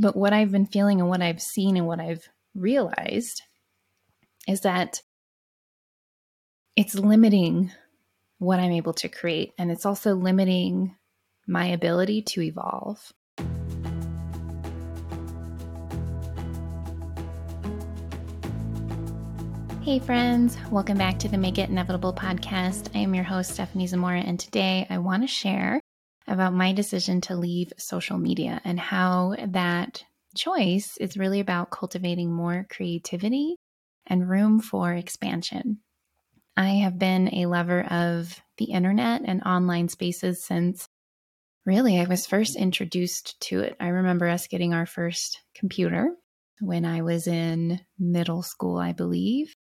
But what I've been feeling and what I've seen and what I've realized is that it's limiting what I'm able to create. And it's also limiting my ability to evolve. Hey, friends, welcome back to the Make It Inevitable podcast. I am your host, Stephanie Zamora, and today I want to share about my decision to leave social media and how that choice is really about cultivating more creativity and room for expansion. I have been a lover of the internet and online spaces since really I was first introduced to it. I remember us getting our first computer when I was in middle school, I believe.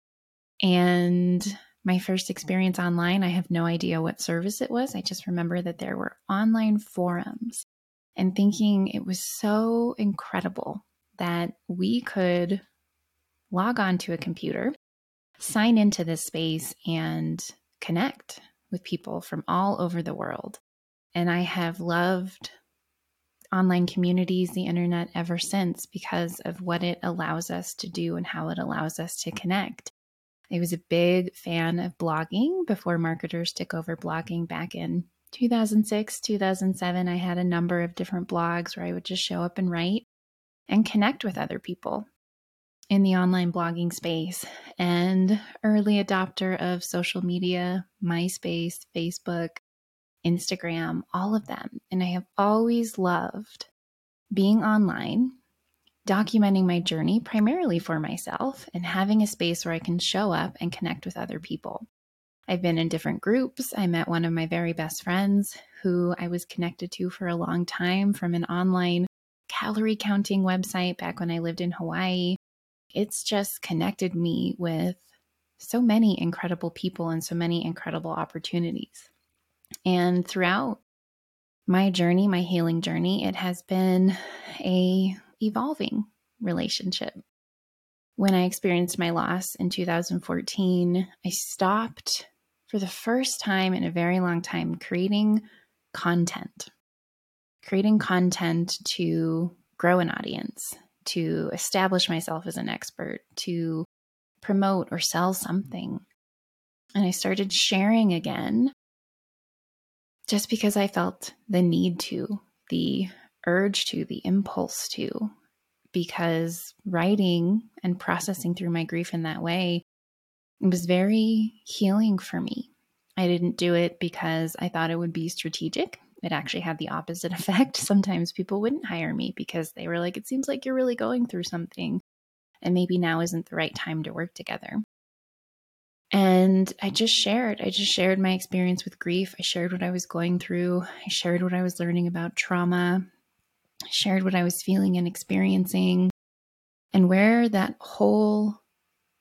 And my first experience online, I have no idea what service it was. I just remember that there were online forums and thinking it was so incredible that we could log on to a computer, sign into this space, and connect with people from all over the world. And I have loved online communities, the internet ever since because of what it allows us to do and how it allows us to connect. I was a big fan of blogging before marketers took over blogging back in 2006, 2007. I had a number of different blogs where I would just show up and write and connect with other people in the online blogging space and early adopter of social media, MySpace, Facebook, Instagram, all of them. And I have always loved being online documenting my journey primarily for myself and having a space where I can show up and connect with other people. I've been in different groups. I met one of my very best friends who I was connected to for a long time from an online calorie counting website back when I lived in Hawaii. It's just connected me with so many incredible people and so many incredible opportunities. And throughout my journey, my healing journey, it has been a evolving relationship. When I experienced my loss in 2014, I stopped for the first time in a very long time creating content. Creating content to grow an audience, to establish myself as an expert, to promote or sell something. And I started sharing again just because I felt the need to, the urge to, the impulse to, because writing and processing through my grief in that way was very healing for me. I didn't do it because I thought it would be strategic. It actually had the opposite effect. Sometimes people wouldn't hire me because they were like, it seems like you're really going through something, and maybe now isn't the right time to work together. And I just shared, I just shared my experience with grief. I shared what I was going through. I shared what I was learning about trauma shared what I was feeling and experiencing, and where that whole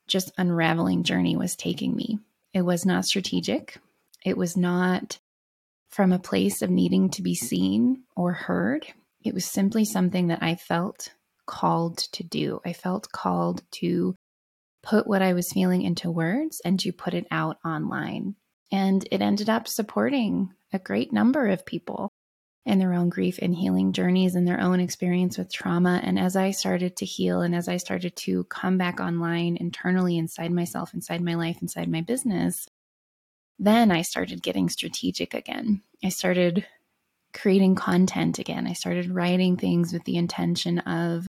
just unraveling journey was taking me. It was not strategic, it was not from a place of needing to be seen or heard. It was simply something that I felt called to do. I felt called to put what I was feeling into words and to put it out online. And it ended up supporting a great number of people in their own grief and healing journeys and their own experience with trauma. And as I started to heal and as I started to come back online internally inside myself, inside my life, inside my business, then I started getting strategic again. I started creating content again. I started writing things with the intention of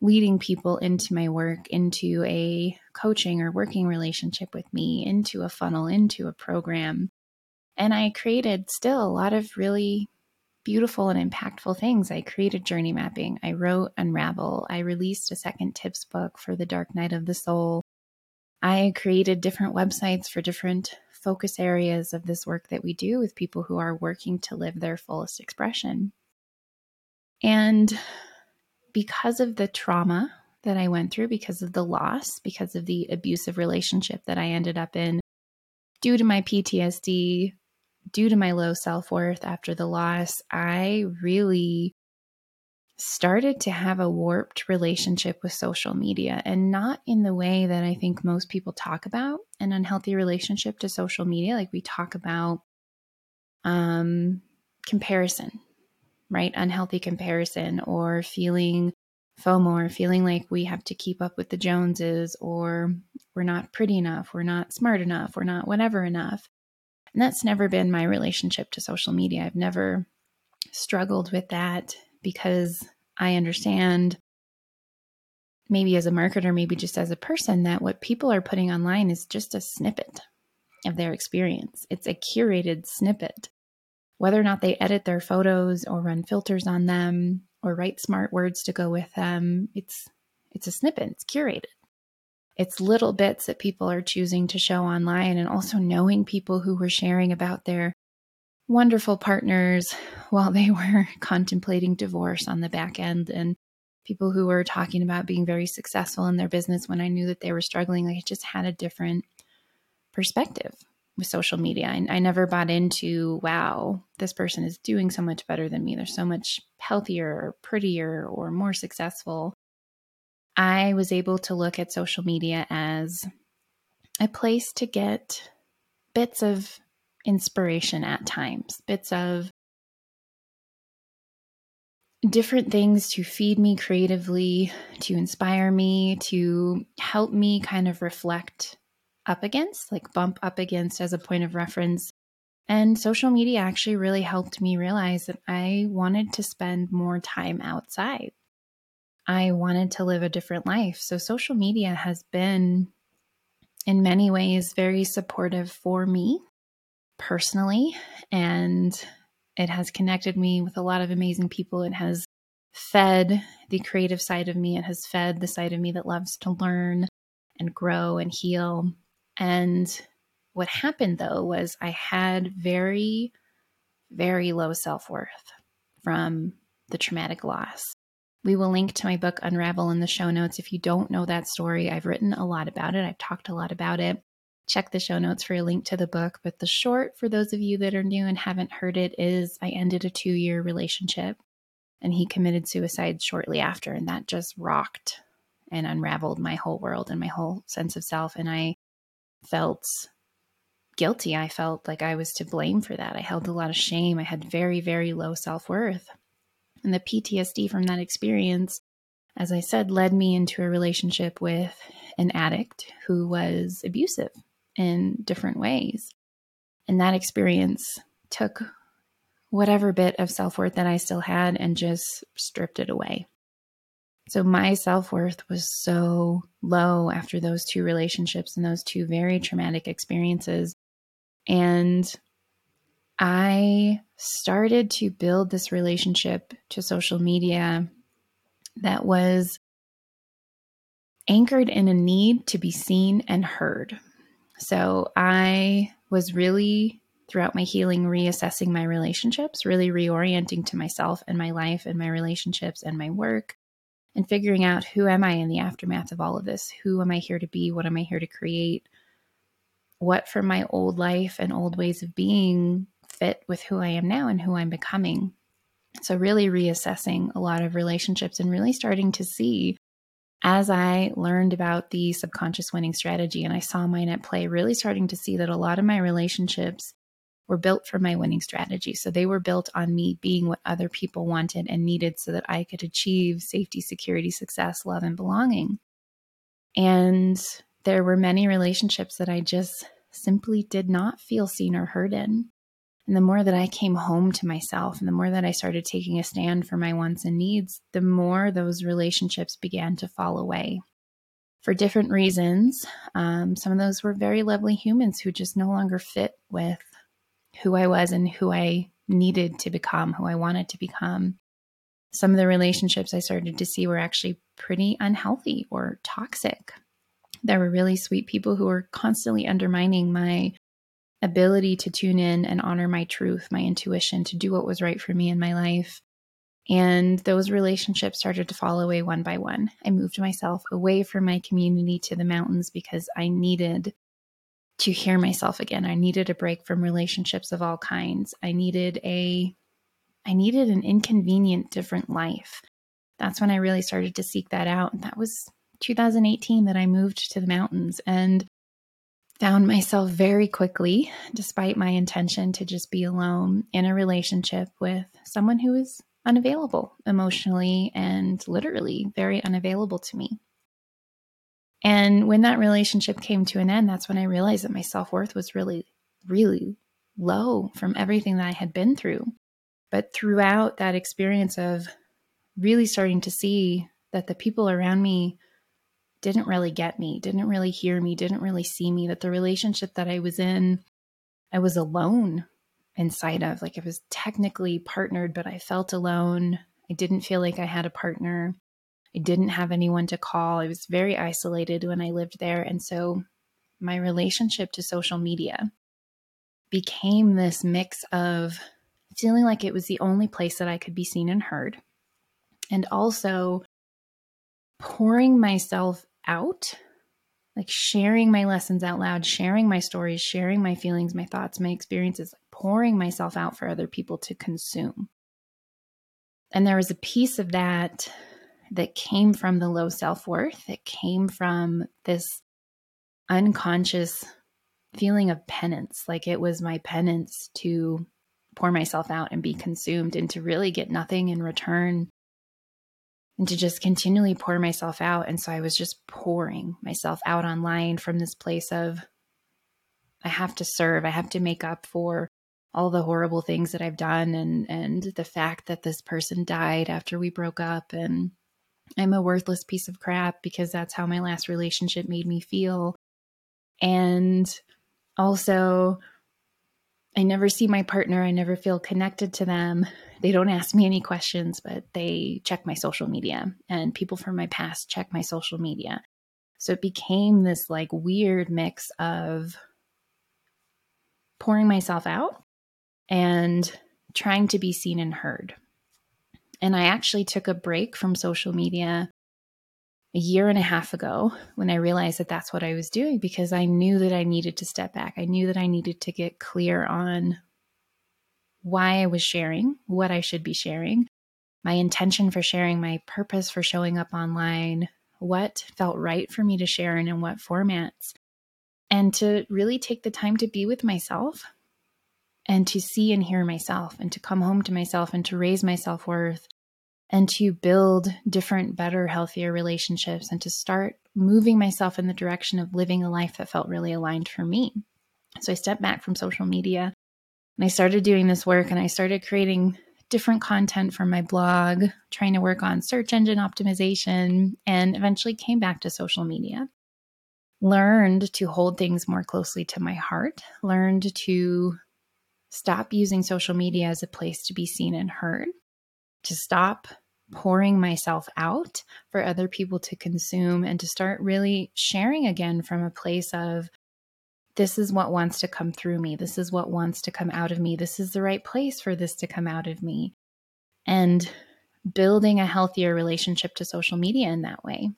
leading people into my work, into a coaching or working relationship with me, into a funnel, into a program. And I created still a lot of really beautiful and impactful things. I created journey mapping, I wrote Unravel, I released a second tips book for the Dark Night of the Soul. I created different websites for different focus areas of this work that we do with people who are working to live their fullest expression. And because of the trauma that I went through, because of the loss, because of the abusive relationship that I ended up in, due to my PTSD, due to my low self worth after the loss, I really started to have a warped relationship with social media and not in the way that I think most people talk about an unhealthy relationship to social media. Like we talk about um, comparison, right? Unhealthy comparison or feeling FOMO or feeling like we have to keep up with the Joneses or we're not pretty enough, we're not smart enough, we're not whatever enough. And that's never been my relationship to social media. I've never struggled with that because I understand maybe as a marketer, maybe just as a person, that what people are putting online is just a snippet of their experience. It's a curated snippet. Whether or not they edit their photos or run filters on them or write smart words to go with them, it's it's a snippet, it's curated. It's little bits that people are choosing to show online and also knowing people who were sharing about their wonderful partners while they were contemplating divorce on the back end and people who were talking about being very successful in their business when I knew that they were struggling. Like it just had a different perspective with social media. I, I never bought into, wow, this person is doing so much better than me. They're so much healthier or prettier or more successful. I was able to look at social media as a place to get bits of inspiration at times, bits of different things to feed me creatively, to inspire me, to help me kind of reflect up against, like bump up against as a point of reference. And social media actually really helped me realize that I wanted to spend more time outside. I wanted to live a different life. So, social media has been, in many ways, very supportive for me personally. And it has connected me with a lot of amazing people. It has fed the creative side of me. It has fed the side of me that loves to learn and grow and heal. And what happened though was I had very, very low self worth from the traumatic loss. We will link to my book Unravel in the show notes. If you don't know that story, I've written a lot about it, I've talked a lot about it. Check the show notes for a link to the book. But the short, for those of you that are new and haven't heard it, is I ended a two year relationship and he committed suicide shortly after. And that just rocked and unraveled my whole world and my whole sense of self. And I felt guilty. I felt like I was to blame for that. I held a lot of shame. I had very, very low self worth. And the PTSD from that experience, as I said, led me into a relationship with an addict who was abusive in different ways. And that experience took whatever bit of self worth that I still had and just stripped it away. So my self worth was so low after those two relationships and those two very traumatic experiences. And I started to build this relationship to social media that was anchored in a need to be seen and heard. So I was really, throughout my healing, reassessing my relationships, really reorienting to myself and my life and my relationships and my work and figuring out who am I in the aftermath of all of this? Who am I here to be? What am I here to create? What from my old life and old ways of being fit with who I am now and who I'm becoming? So, really reassessing a lot of relationships and really starting to see as I learned about the subconscious winning strategy and I saw mine at play, really starting to see that a lot of my relationships were built for my winning strategy. So they were built on me being what other people wanted and needed so that I could achieve safety, security, success, love, and belonging. And there were many relationships that I just simply did not feel seen or heard in. And the more that I came home to myself and the more that I started taking a stand for my wants and needs, the more those relationships began to fall away for different reasons. Um, some of those were very lovely humans who just no longer fit with who I was and who I needed to become, who I wanted to become. Some of the relationships I started to see were actually pretty unhealthy or toxic. There were really sweet people who were constantly undermining my ability to tune in and honor my truth, my intuition, to do what was right for me in my life. And those relationships started to fall away one by one. I moved myself away from my community to the mountains because I needed to hear myself again. I needed a break from relationships of all kinds. I needed a I needed an inconvenient different life. That's when I really started to seek that out. That was 2018 that I moved to the mountains and found myself very quickly, despite my intention to just be alone, in a relationship with someone who was unavailable emotionally and literally very unavailable to me. And when that relationship came to an end, that's when I realized that my self worth was really, really low from everything that I had been through. But throughout that experience of really starting to see that the people around me didn't really get me, didn't really hear me, didn't really see me, that the relationship that I was in, I was alone inside of. Like I was technically partnered, but I felt alone. I didn't feel like I had a partner. I didn't have anyone to call. I was very isolated when I lived there. And so my relationship to social media became this mix of feeling like it was the only place that I could be seen and heard, and also pouring myself out, like sharing my lessons out loud, sharing my stories, sharing my feelings, my thoughts, my experiences, pouring myself out for other people to consume. And there was a piece of that that came from the low self worth. It came from this unconscious feeling of penance. Like it was my penance to pour myself out and be consumed and to really get nothing in return and to just continually pour myself out. And so I was just pouring myself out online from this place of, I have to serve, I have to make up for all the horrible things that I've done and and the fact that this person died after we broke up and I'm a worthless piece of crap because that's how my last relationship made me feel. And also I never see my partner, I never feel connected to them. They don't ask me any questions, but they check my social media and people from my past check my social media. So it became this like weird mix of pouring myself out and trying to be seen and heard. And I actually took a break from social media a year and a half ago when I realized that that's what I was doing because I knew that I needed to step back. I knew that I needed to get clear on why I was sharing, what I should be sharing, my intention for sharing, my purpose for showing up online, what felt right for me to share and in what formats, and to really take the time to be with myself and to see and hear myself and to come home to myself and to raise my self worth and to build different, better, healthier relationships and to start moving myself in the direction of living a life that felt really aligned for me. So I stepped back from social media and I started doing this work and I started creating different content for my blog, trying to work on search engine optimization, and eventually came back to social media. Learned to hold things more closely to my heart, learned to stop using social media as a place to be seen and heard, to stop pouring myself out for other people to consume, and to start really sharing again from a place of this is what wants to come through me. This is what wants to come out of me. This is the right place for this to come out of me. And building a healthier relationship to social media in that way.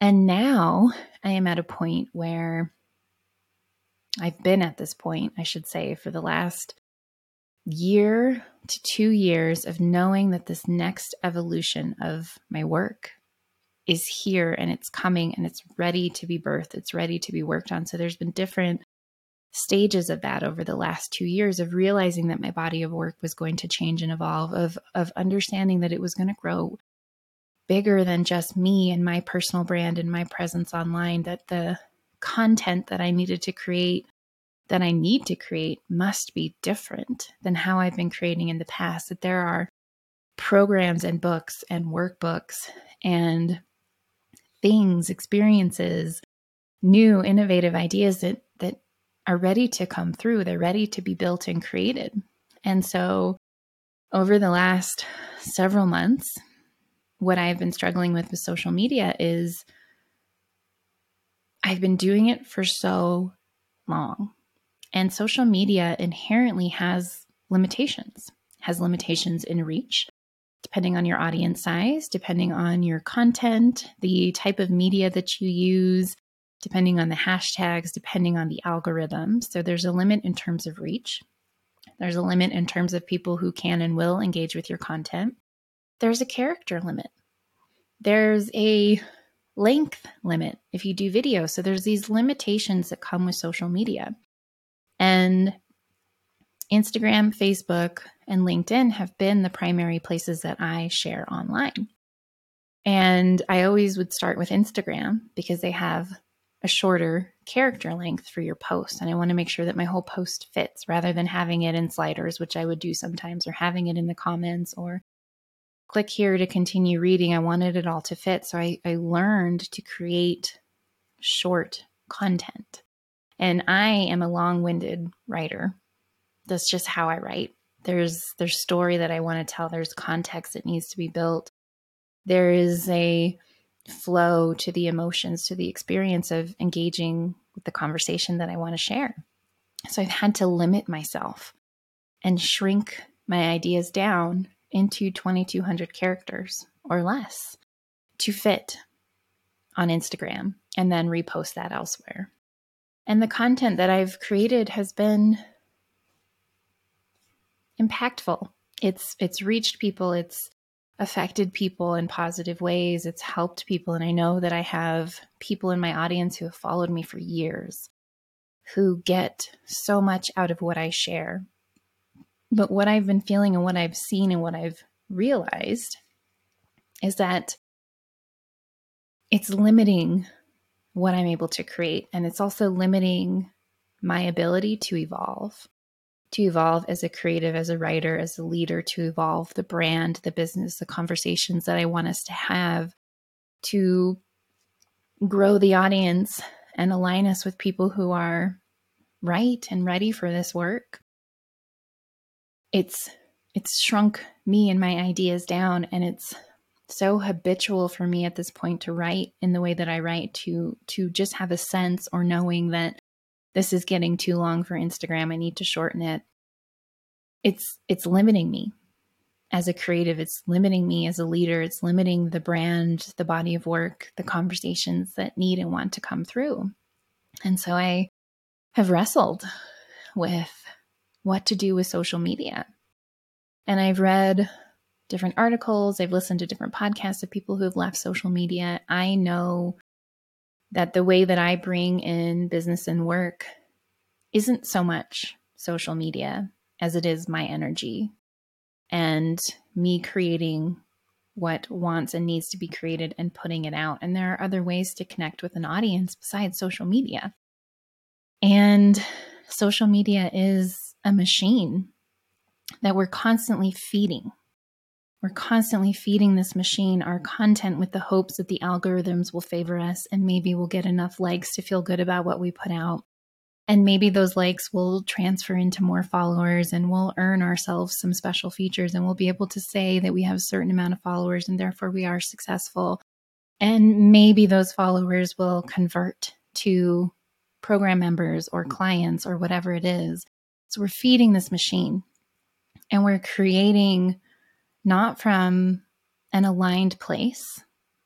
And now I am at a point where I've been at this point, I should say, for the last year to two years of knowing that this next evolution of my work is here and it's coming and it's ready to be birthed, it's ready to be worked on. So there's been different stages of that over the last two years of realizing that my body of work was going to change and evolve, of of understanding that it was going to grow bigger than just me and my personal brand and my presence online, that the content that I needed to create, that I need to create, must be different than how I've been creating in the past. That there are programs and books and workbooks and things, experiences, new innovative ideas that that are ready to come through. They're ready to be built and created. And so over the last several months, what I've been struggling with with social media is I've been doing it for so long. And social media inherently has limitations, has limitations in reach, depending on your audience size, depending on your content, the type of media that you use, depending on the hashtags, depending on the algorithm. So there's a limit in terms of reach. There's a limit in terms of people who can and will engage with your content. There's a character limit. There's a length limit if you do video. So there's these limitations that come with social media. And Instagram, Facebook, and LinkedIn have been the primary places that I share online. And I always would start with Instagram because they have a shorter character length for your post. And I want to make sure that my whole post fits rather than having it in sliders, which I would do sometimes, or having it in the comments or click here to continue reading. I wanted it all to fit. So I, I learned to create short content. And I am a long-winded writer. That's just how I write. There's there's story that I want to tell. There's context that needs to be built. There is a flow to the emotions, to the experience of engaging with the conversation that I want to share. So I've had to limit myself and shrink my ideas down into 2200 characters or less to fit on Instagram and then repost that elsewhere. And the content that I've created has been impactful. It's it's reached people, it's affected people in positive ways, it's helped people and I know that I have people in my audience who have followed me for years who get so much out of what I share. But what I've been feeling and what I've seen and what I've realized is that it's limiting what I'm able to create. And it's also limiting my ability to evolve, to evolve as a creative, as a writer, as a leader, to evolve the brand, the business, the conversations that I want us to have, to grow the audience and align us with people who are right and ready for this work. It's it's shrunk me and my ideas down and it's so habitual for me at this point to write in the way that I write to to just have a sense or knowing that this is getting too long for Instagram. I need to shorten it. It's it's limiting me as a creative. It's limiting me as a leader. It's limiting the brand, the body of work, the conversations that need and want to come through. And so I have wrestled with what to do with social media. And I've read different articles, I've listened to different podcasts of people who have left social media. I know that the way that I bring in business and work isn't so much social media as it is my energy and me creating what wants and needs to be created and putting it out. And there are other ways to connect with an audience besides social media. And social media is a machine that we're constantly feeding we're constantly feeding this machine our content with the hopes that the algorithms will favor us and maybe we'll get enough likes to feel good about what we put out. And maybe those likes will transfer into more followers and we'll earn ourselves some special features and we'll be able to say that we have a certain amount of followers and therefore we are successful. And maybe those followers will convert to program members or clients or whatever it is. So we're feeding this machine and we're creating not from an aligned place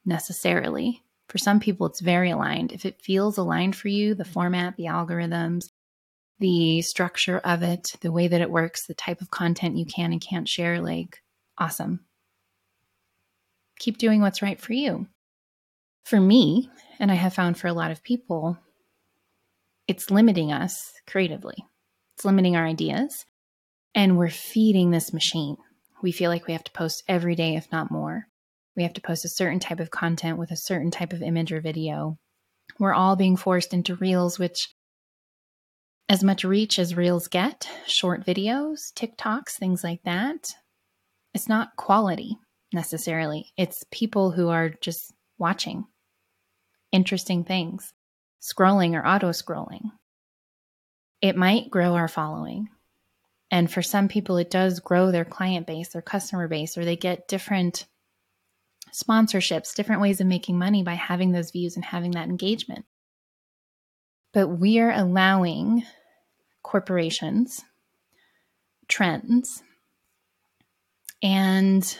necessarily. For some people, it's very aligned. If it feels aligned for you, the format, the algorithms, the structure of it, the way that it works, the type of content you can and can't share, like, awesome. Keep doing what's right for you. For me, and I have found for a lot of people, it's limiting us creatively. It's limiting our ideas. And we're feeding this machine we feel like we have to post every day, if not more. We have to post a certain type of content with a certain type of image or video. We're all being forced into reels, which, as much reach as reels get, short videos, TikToks, things like that, it's not quality necessarily. It's people who are just watching interesting things, scrolling or auto scrolling. It might grow our following, and for some people, it does grow their client base, their customer base, or they get different sponsorships, different ways of making money by having those views and having that engagement. But we are allowing corporations, trends, and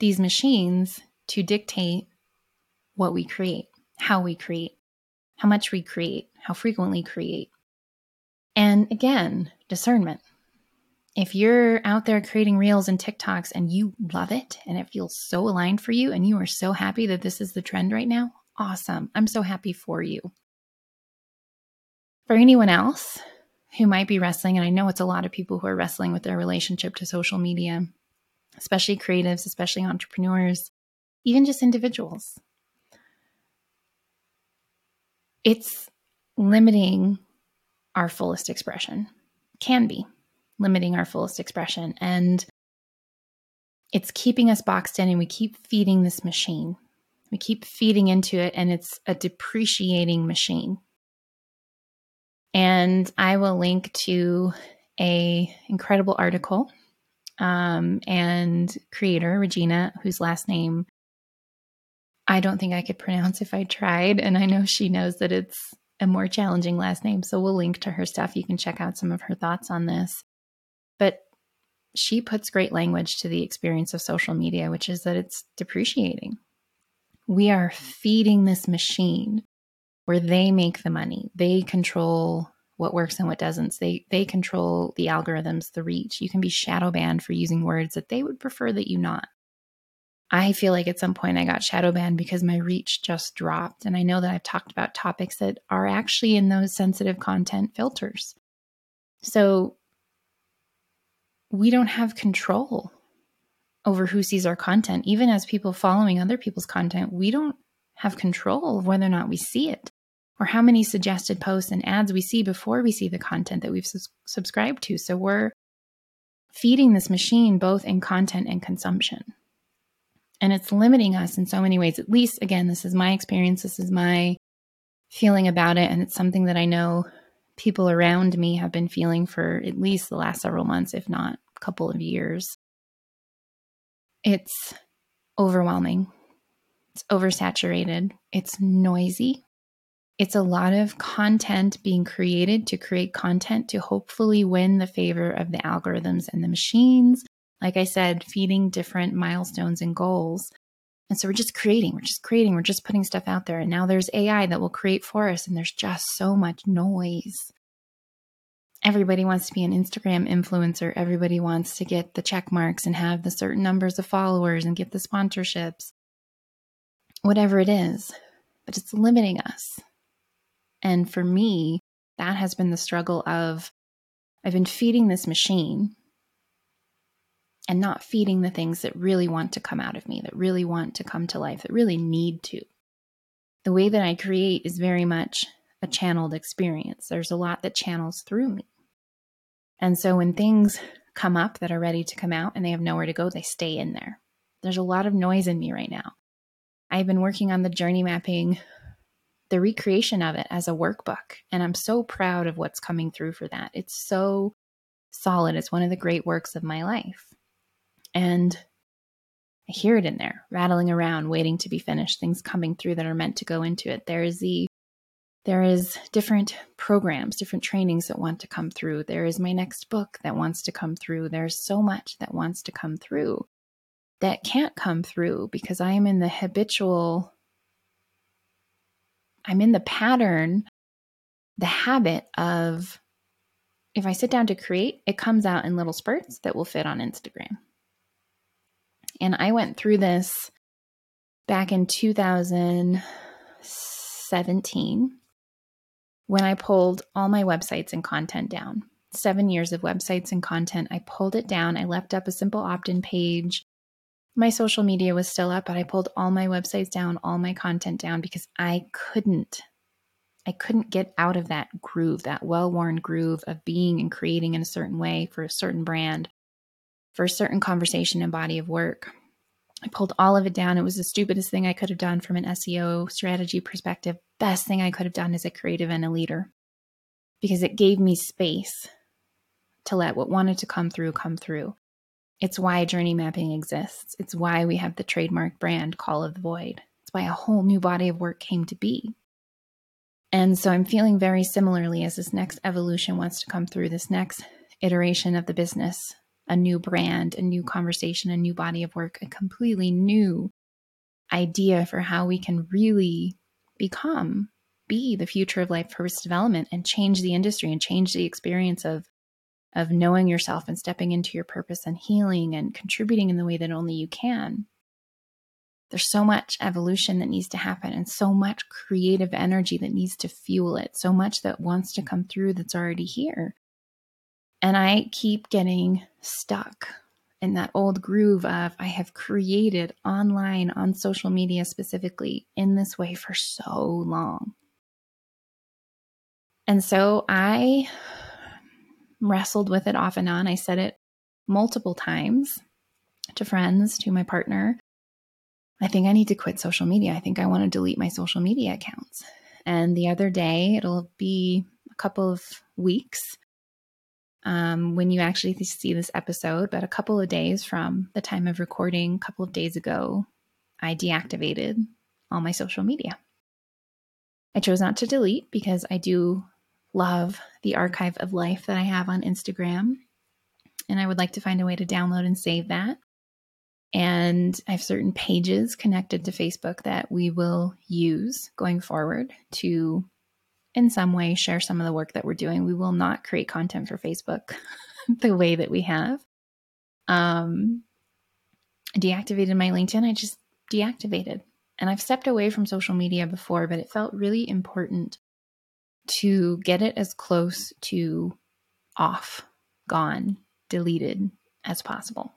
these machines to dictate what we create, how we create, how much we create, how frequently create. And again, discernment if you're out there creating reels and TikToks and you love it and it feels so aligned for you and you are so happy that this is the trend right now, awesome. I'm so happy for you. For anyone else who might be wrestling, and I know it's a lot of people who are wrestling with their relationship to social media, especially creatives, especially entrepreneurs, even just individuals. It's limiting our fullest expression, can be limiting our fullest expression. And it's keeping us boxed in, and we keep feeding this machine. We keep feeding into it, and it's a depreciating machine. And I will link to a incredible article um, and creator Regina, whose last name I don't think I could pronounce if I tried. And I know she knows that it's a more challenging last name. So we'll link to her stuff. You can check out some of her thoughts on this. But she puts great language to the experience of social media, which is that it's depreciating. We are feeding this machine where they make the money. They control what works and what doesn't. They they control the algorithms, the reach. You can be shadow banned for using words that they would prefer that you not. I feel like at some point I got shadow banned because my reach just dropped. And I know that I've talked about topics that are actually in those sensitive content filters. So we don't have control over who sees our content. Even as people following other people's content, we don't have control of whether or not we see it or how many suggested posts and ads we see before we see the content that we've subscribed to. So we're feeding this machine both in content and consumption. And it's limiting us in so many ways. At least, again, this is my experience. This is my feeling about it. And it's something that I know people around me have been feeling for at least the last several months, if not a couple of years. It's overwhelming. It's oversaturated. It's noisy. It's a lot of content being created to create content to hopefully win the favor of the algorithms and the machines like I said, feeding different milestones and goals. And so we're just creating, we're just creating, we're just putting stuff out there. And now there's AI that will create for us, and there's just so much noise. Everybody wants to be an Instagram influencer. Everybody wants to get the check marks and have the certain numbers of followers and get the sponsorships. Whatever it is, but it's limiting us. And for me, that has been the struggle of I've been feeding this machine and not feeding the things that really want to come out of me, that really want to come to life, that really need to. The way that I create is very much a channeled experience. There's a lot that channels through me. And so when things come up that are ready to come out and they have nowhere to go, they stay in there. There's a lot of noise in me right now. I've been working on the journey mapping, the recreation of it as a workbook. And I'm so proud of what's coming through for that. It's so solid. It's one of the great works of my life. And I hear it in there, rattling around, waiting to be finished, things coming through that are meant to go into it. There is the there is different programs, different trainings that want to come through. There is my next book that wants to come through. There's so much that wants to come through that can't come through because I am in the habitual I'm in the pattern, the habit of if I sit down to create, it comes out in little spurts that will fit on Instagram. And I went through this back in 2017 when I pulled all my websites and content down. Seven years of websites and content. I pulled it down. I left up a simple opt in page. My social media was still up, but I pulled all my websites down, all my content down because I couldn't. I couldn't get out of that groove, that well worn groove of being and creating in a certain way for a certain brand for a certain conversation and body of work. I pulled all of it down. It was the stupidest thing I could have done from an SEO strategy perspective. Best thing I could have done as a creative and a leader because it gave me space to let what wanted to come through come through. It's why journey mapping exists. It's why we have the trademark brand Call of the Void. It's why a whole new body of work came to be. And so I'm feeling very similarly as this next evolution wants to come through, this next iteration of the business a new brand, a new conversation, a new body of work, a completely new idea for how we can really become, be the future of life purpose development and change the industry and change the experience of of knowing yourself and stepping into your purpose and healing and contributing in the way that only you can. there's so much evolution that needs to happen and so much creative energy that needs to fuel it, so much that wants to come through that's already here. And I keep getting stuck in that old groove of I have created online on social media specifically in this way for so long. And so I wrestled with it off and on. I said it multiple times to friends, to my partner. I think I need to quit social media. I think I want to delete my social media accounts. And the other day, it'll be a couple of weeks um, when you actually see this episode, but a couple of days from the time of recording, a couple of days ago, I deactivated all my social media. I chose not to delete because I do love the archive of life that I have on Instagram. And I would like to find a way to download and save that. And I have certain pages connected to Facebook that we will use going forward to in some way share some of the work that we're doing. We will not create content for Facebook the way that we have. Um, deactivated my LinkedIn. I just deactivated. And I've stepped away from social media before, but it felt really important to get it as close to off, gone, deleted as possible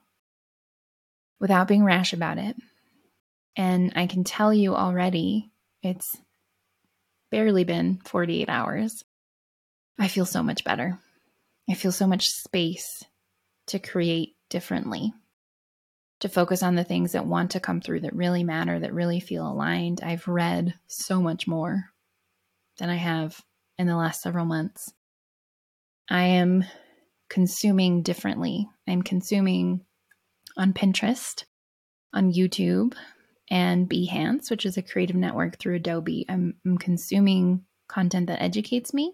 without being rash about it. And I can tell you already, it's barely been 48 hours, I feel so much better. I feel so much space to create differently, to focus on the things that want to come through that really matter, that really feel aligned. I've read so much more than I have in the last several months. I am consuming differently. I'm consuming on Pinterest, on YouTube, and Behance, which is a creative network through Adobe. I'm, I'm consuming content that educates me,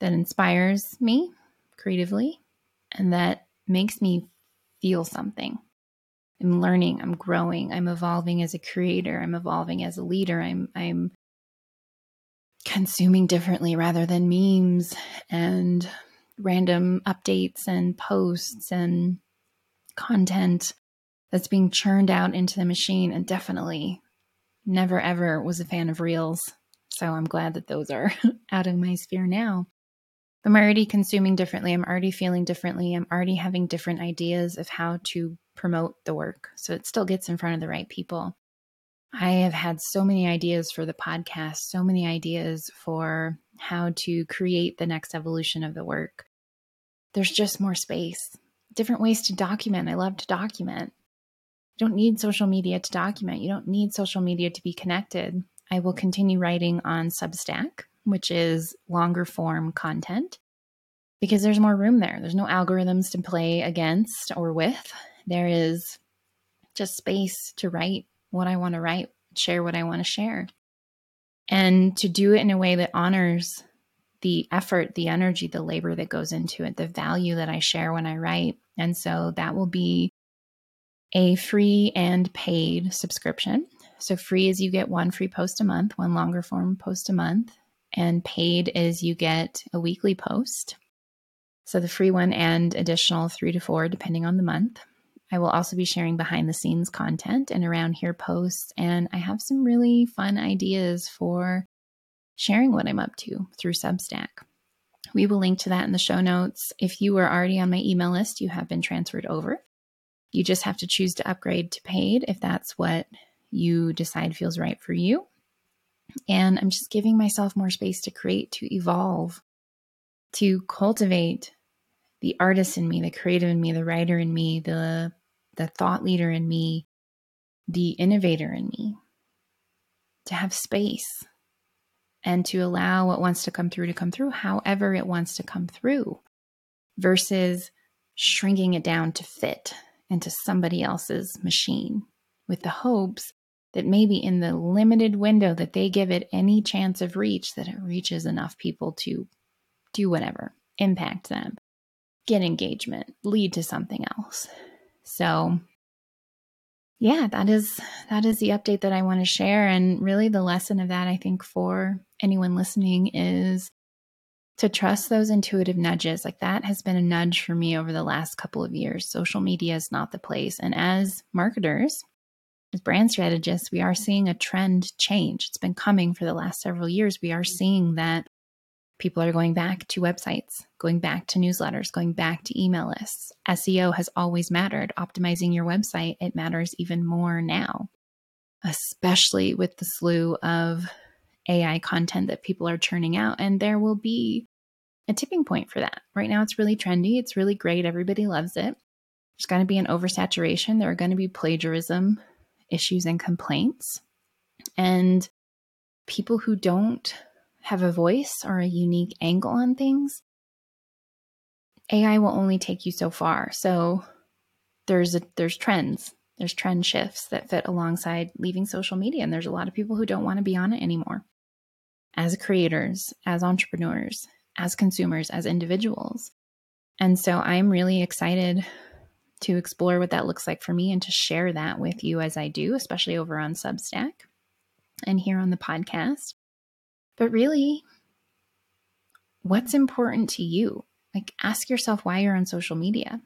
that inspires me creatively, and that makes me feel something. I'm learning, I'm growing, I'm evolving as a creator, I'm evolving as a leader, I'm I'm consuming differently rather than memes and random updates and posts and content that's being churned out into the machine and definitely never ever was a fan of reels. So I'm glad that those are out of my sphere now. I'm already consuming differently. I'm already feeling differently. I'm already having different ideas of how to promote the work. So it still gets in front of the right people. I have had so many ideas for the podcast, so many ideas for how to create the next evolution of the work. There's just more space, different ways to document. I love to document. You don't need social media to document. You don't need social media to be connected. I will continue writing on Substack, which is longer form content, because there's more room there. There's no algorithms to play against or with. There is just space to write what I want to write, share what I want to share, and to do it in a way that honors the effort, the energy, the labor that goes into it, the value that I share when I write. And so that will be a free and paid subscription. So, free is you get one free post a month, one longer form post a month, and paid is you get a weekly post. So, the free one and additional three to four, depending on the month. I will also be sharing behind the scenes content and around here posts. And I have some really fun ideas for sharing what I'm up to through Substack. We will link to that in the show notes. If you are already on my email list, you have been transferred over. You just have to choose to upgrade to paid if that's what you decide feels right for you. And I'm just giving myself more space to create, to evolve, to cultivate the artist in me, the creative in me, the writer in me, the the thought leader in me, the innovator in me. To have space and to allow what wants to come through to come through however it wants to come through versus shrinking it down to fit into somebody else's machine with the hopes that maybe in the limited window that they give it any chance of reach, that it reaches enough people to do whatever, impact them, get engagement, lead to something else. So yeah, that is that is the update that I want to share and really the lesson of that I think for anyone listening is to trust those intuitive nudges. Like that has been a nudge for me over the last couple of years. Social media is not the place. And as marketers, as brand strategists, we are seeing a trend change. It's been coming for the last several years. We are seeing that people are going back to websites, going back to newsletters, going back to email lists. SEO has always mattered. Optimizing your website, it matters even more now, especially with the slew of AI content that people are churning out. And there will be a tipping point for that. Right now, it's really trendy, it's really great, everybody loves it. There's going to be an oversaturation, there are going to be plagiarism issues and complaints. And people who don't have a voice or a unique angle on things, AI will only take you so far. So there's a, there's trends, there's trend shifts that fit alongside leaving social media, and there's a lot of people who don't want to be on it anymore. As creators, as entrepreneurs, as consumers, as individuals. And so I'm really excited to explore what that looks like for me and to share that with you as I do, especially over on Substack and here on the podcast. But really, what's important to you? Like, ask yourself why you're on social media.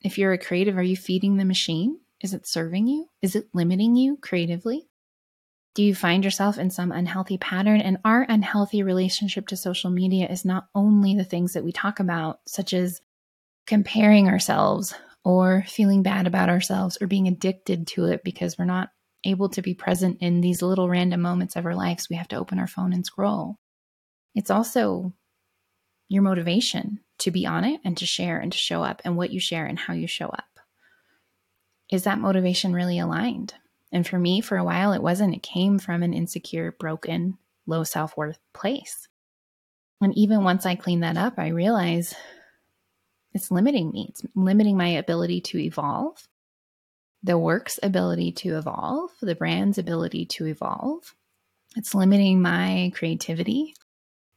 If you're a creative, are you feeding the machine? Is it serving you? Is it limiting you creatively? Do you find yourself in some unhealthy pattern? And our unhealthy relationship to social media is not only the things that we talk about, such as comparing ourselves or feeling bad about ourselves or being addicted to it because we're not able to be present in these little random moments of our lives, we have to open our phone and scroll. It's also your motivation to be on it and to share and to show up and what you share and how you show up. Is that motivation really aligned? And for me, for a while, it wasn't. It came from an insecure, broken, low self worth place. And even once I clean that up, I realize it's limiting me. It's limiting my ability to evolve the work's ability to evolve, the brand's ability to evolve. It's limiting my creativity.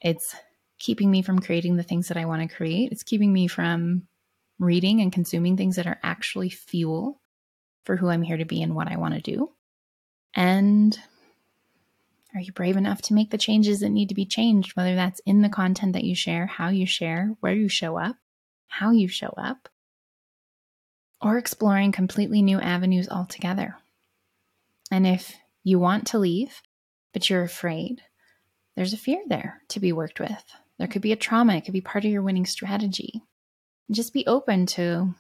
It's keeping me from creating the things that I want to create. It's keeping me from reading and consuming things that are actually fuel for who I'm here to be and what I want to do. And are you brave enough to make the changes that need to be changed, whether that's in the content that you share, how you share, where you show up, how you show up? or exploring completely new avenues altogether. And if you want to leave, but you're afraid, there's a fear there to be worked with. There could be a trauma, it could be part of your winning strategy. Just be open to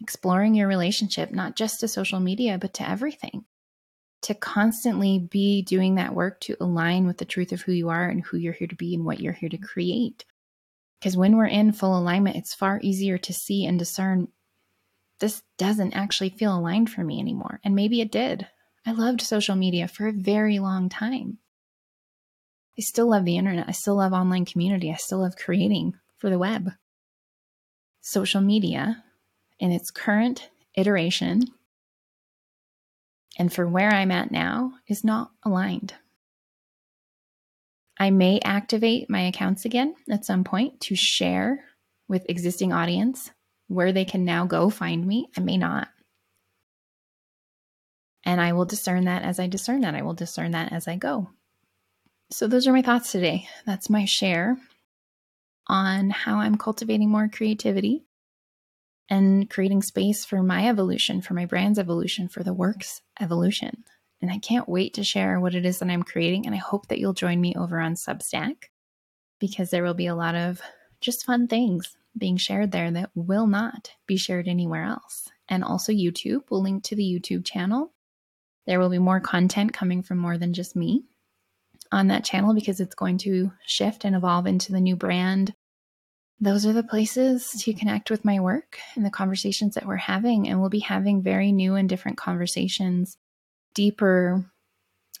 exploring your relationship, not just to social media, but to everything. To constantly be doing that work to align with the truth of who you are and who you're here to be and what you're here to create. Because when we're in full alignment, it's far easier to see and discern this doesn't actually feel aligned for me anymore. And maybe it did. I loved social media for a very long time. I still love the internet. I still love online community. I still love creating for the web. Social media in its current iteration and for where I'm at now is not aligned. I may activate my accounts again at some point to share with existing audience where they can now go find me. I may not. And I will discern that as I discern that. I will discern that as I go. So, those are my thoughts today. That's my share on how I'm cultivating more creativity and creating space for my evolution, for my brand's evolution, for the work's evolution. And I can't wait to share what it is that I'm creating. And I hope that you'll join me over on Substack because there will be a lot of just fun things being shared there that will not be shared anywhere else. And also, YouTube. We'll link to the YouTube channel. There will be more content coming from more than just me on that channel because it's going to shift and evolve into the new brand. Those are the places to connect with my work and the conversations that we're having. And we'll be having very new and different conversations, deeper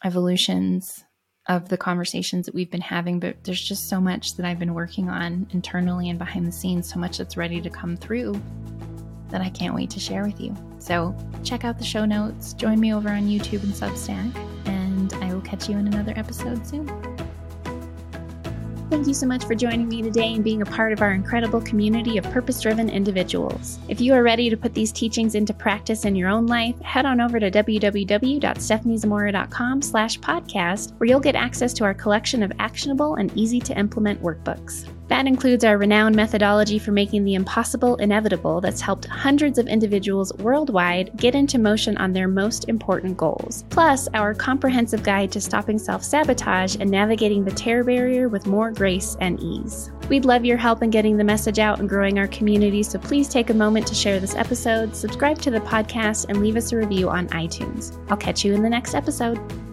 evolutions of the conversations that we've been having, but there's just so much that I've been working on internally and behind the scenes, so much that's ready to come through that I can't wait to share with you. So check out the show notes, join me over on YouTube and Substack, and I will catch you in another episode soon. Thank you so much for joining me today and being a part of our incredible community of purpose driven individuals. If you are ready to put these teachings into practice in your own life, head on over to www.stephaniezamora.com slash podcast, where you'll get access to our collection of actionable and easy to implement workbooks. That includes our renowned methodology for making the impossible inevitable that's helped hundreds of individuals worldwide get into motion on their most important goals. Plus, our comprehensive guide to stopping self sabotage and navigating the terror barrier with more grace and ease. We'd love your help in getting the message out and growing our community, so please take a moment to share this episode, subscribe to the podcast, and leave us a review on iTunes. I'll catch you in the next episode.